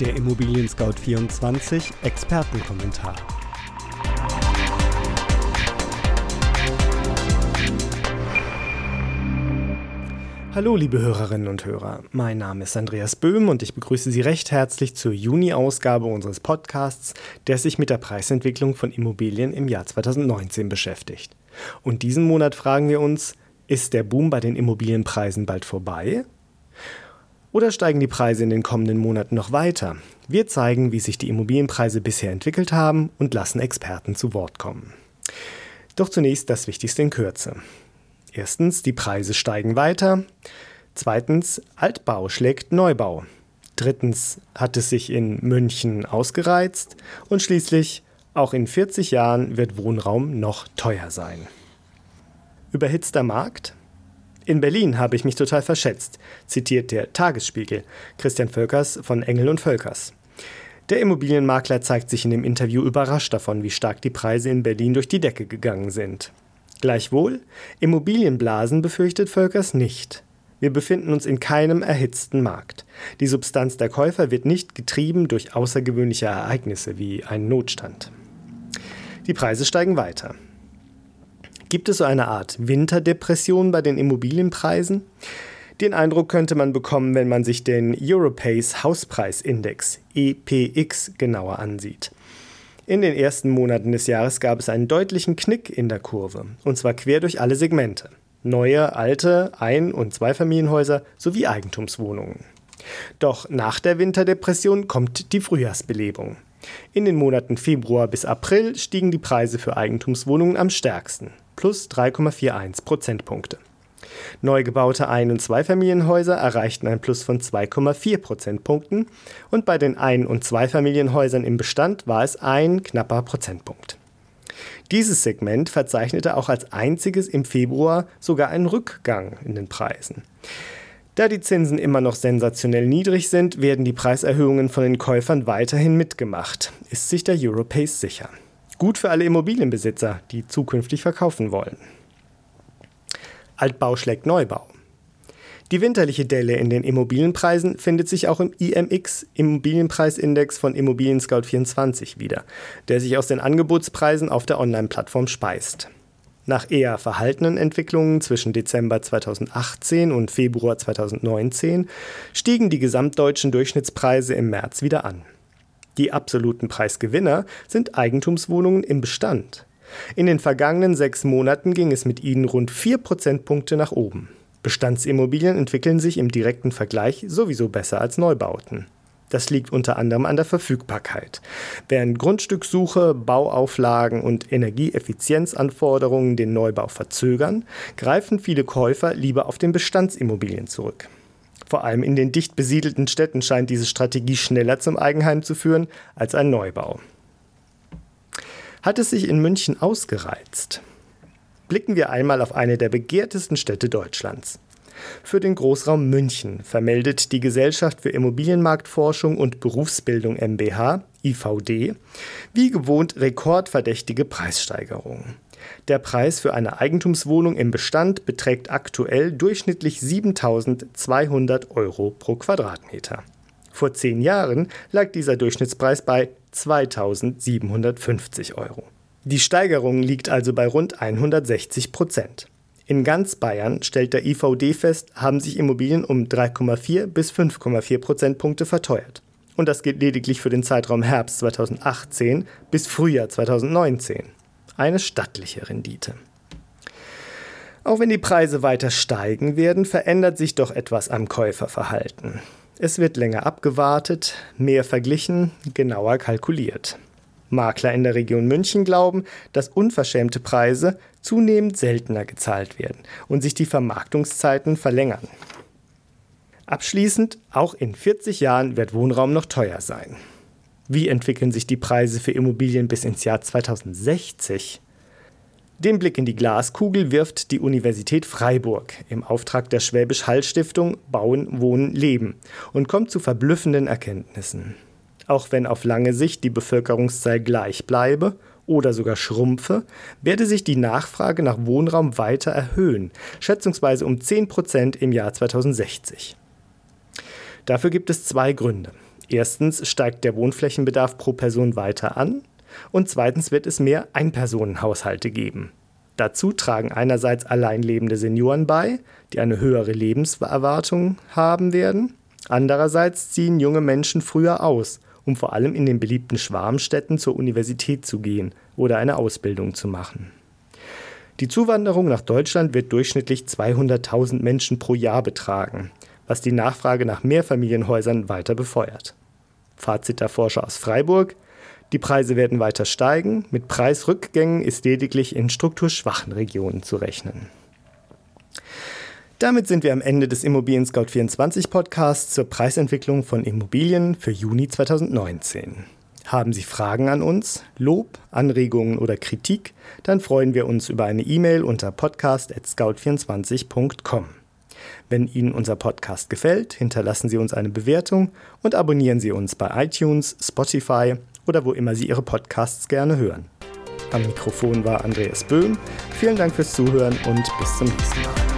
Der Immobilien Scout 24 Expertenkommentar. Hallo liebe Hörerinnen und Hörer, mein Name ist Andreas Böhm und ich begrüße Sie recht herzlich zur Juni-Ausgabe unseres Podcasts, der sich mit der Preisentwicklung von Immobilien im Jahr 2019 beschäftigt. Und diesen Monat fragen wir uns, ist der Boom bei den Immobilienpreisen bald vorbei? Oder steigen die Preise in den kommenden Monaten noch weiter? Wir zeigen, wie sich die Immobilienpreise bisher entwickelt haben und lassen Experten zu Wort kommen. Doch zunächst das Wichtigste in Kürze. Erstens, die Preise steigen weiter. Zweitens, Altbau schlägt Neubau. Drittens, hat es sich in München ausgereizt. Und schließlich, auch in 40 Jahren wird Wohnraum noch teuer sein. Überhitzter Markt? In Berlin habe ich mich total verschätzt, zitiert der Tagesspiegel Christian Völkers von Engel und Völkers. Der Immobilienmakler zeigt sich in dem Interview überrascht davon, wie stark die Preise in Berlin durch die Decke gegangen sind. Gleichwohl, Immobilienblasen befürchtet Völkers nicht. Wir befinden uns in keinem erhitzten Markt. Die Substanz der Käufer wird nicht getrieben durch außergewöhnliche Ereignisse wie einen Notstand. Die Preise steigen weiter. Gibt es so eine Art Winterdepression bei den Immobilienpreisen? Den Eindruck könnte man bekommen, wenn man sich den Europace Hauspreisindex EPX genauer ansieht. In den ersten Monaten des Jahres gab es einen deutlichen Knick in der Kurve, und zwar quer durch alle Segmente. Neue, alte, Ein- und Zweifamilienhäuser sowie Eigentumswohnungen. Doch nach der Winterdepression kommt die Frühjahrsbelebung. In den Monaten Februar bis April stiegen die Preise für Eigentumswohnungen am stärksten plus 3,41 Prozentpunkte. Neu gebaute Ein- und Zweifamilienhäuser erreichten ein Plus von 2,4 Prozentpunkten und bei den Ein- und Zweifamilienhäusern im Bestand war es ein knapper Prozentpunkt. Dieses Segment verzeichnete auch als einziges im Februar sogar einen Rückgang in den Preisen. Da die Zinsen immer noch sensationell niedrig sind, werden die Preiserhöhungen von den Käufern weiterhin mitgemacht, ist sich der Europace sicher. Gut für alle Immobilienbesitzer, die zukünftig verkaufen wollen. Altbau schlägt Neubau. Die winterliche Delle in den Immobilienpreisen findet sich auch im IMX Immobilienpreisindex von Immobilien Scout 24 wieder, der sich aus den Angebotspreisen auf der Online-Plattform speist. Nach eher verhaltenen Entwicklungen zwischen Dezember 2018 und Februar 2019 stiegen die gesamtdeutschen Durchschnittspreise im März wieder an. Die absoluten Preisgewinner sind Eigentumswohnungen im Bestand. In den vergangenen sechs Monaten ging es mit ihnen rund vier Prozentpunkte nach oben. Bestandsimmobilien entwickeln sich im direkten Vergleich sowieso besser als Neubauten. Das liegt unter anderem an der Verfügbarkeit. Während Grundstückssuche, Bauauflagen und Energieeffizienzanforderungen den Neubau verzögern, greifen viele Käufer lieber auf den Bestandsimmobilien zurück. Vor allem in den dicht besiedelten Städten scheint diese Strategie schneller zum Eigenheim zu führen als ein Neubau. Hat es sich in München ausgereizt? Blicken wir einmal auf eine der begehrtesten Städte Deutschlands. Für den Großraum München vermeldet die Gesellschaft für Immobilienmarktforschung und Berufsbildung MBH, IVD, wie gewohnt rekordverdächtige Preissteigerungen. Der Preis für eine Eigentumswohnung im Bestand beträgt aktuell durchschnittlich 7200 Euro pro Quadratmeter. Vor zehn Jahren lag dieser Durchschnittspreis bei 2750 Euro. Die Steigerung liegt also bei rund 160 Prozent. In ganz Bayern, stellt der IVD fest, haben sich Immobilien um 3,4 bis 5,4 Prozentpunkte verteuert. Und das gilt lediglich für den Zeitraum Herbst 2018 bis Frühjahr 2019 eine stattliche Rendite. Auch wenn die Preise weiter steigen werden, verändert sich doch etwas am Käuferverhalten. Es wird länger abgewartet, mehr verglichen, genauer kalkuliert. Makler in der Region München glauben, dass unverschämte Preise zunehmend seltener gezahlt werden und sich die Vermarktungszeiten verlängern. Abschließend, auch in 40 Jahren wird Wohnraum noch teuer sein. Wie entwickeln sich die Preise für Immobilien bis ins Jahr 2060? Den Blick in die Glaskugel wirft die Universität Freiburg im Auftrag der Schwäbisch Hall Stiftung Bauen, Wohnen, Leben und kommt zu verblüffenden Erkenntnissen. Auch wenn auf lange Sicht die Bevölkerungszahl gleich bleibe oder sogar schrumpfe, werde sich die Nachfrage nach Wohnraum weiter erhöhen, schätzungsweise um 10 Prozent im Jahr 2060. Dafür gibt es zwei Gründe. Erstens steigt der Wohnflächenbedarf pro Person weiter an und zweitens wird es mehr Einpersonenhaushalte geben. Dazu tragen einerseits alleinlebende Senioren bei, die eine höhere Lebenserwartung haben werden. Andererseits ziehen junge Menschen früher aus, um vor allem in den beliebten Schwarmstädten zur Universität zu gehen oder eine Ausbildung zu machen. Die Zuwanderung nach Deutschland wird durchschnittlich 200.000 Menschen pro Jahr betragen, was die Nachfrage nach Mehrfamilienhäusern weiter befeuert. Fazit der Forscher aus Freiburg. Die Preise werden weiter steigen. Mit Preisrückgängen ist lediglich in strukturschwachen Regionen zu rechnen. Damit sind wir am Ende des Immobilien Scout 24 Podcasts zur Preisentwicklung von Immobilien für Juni 2019. Haben Sie Fragen an uns, Lob, Anregungen oder Kritik, dann freuen wir uns über eine E-Mail unter podcast@scout24.com. Wenn Ihnen unser Podcast gefällt, hinterlassen Sie uns eine Bewertung und abonnieren Sie uns bei iTunes, Spotify oder wo immer Sie Ihre Podcasts gerne hören. Am Mikrofon war Andreas Böhm. Vielen Dank fürs Zuhören und bis zum nächsten Mal.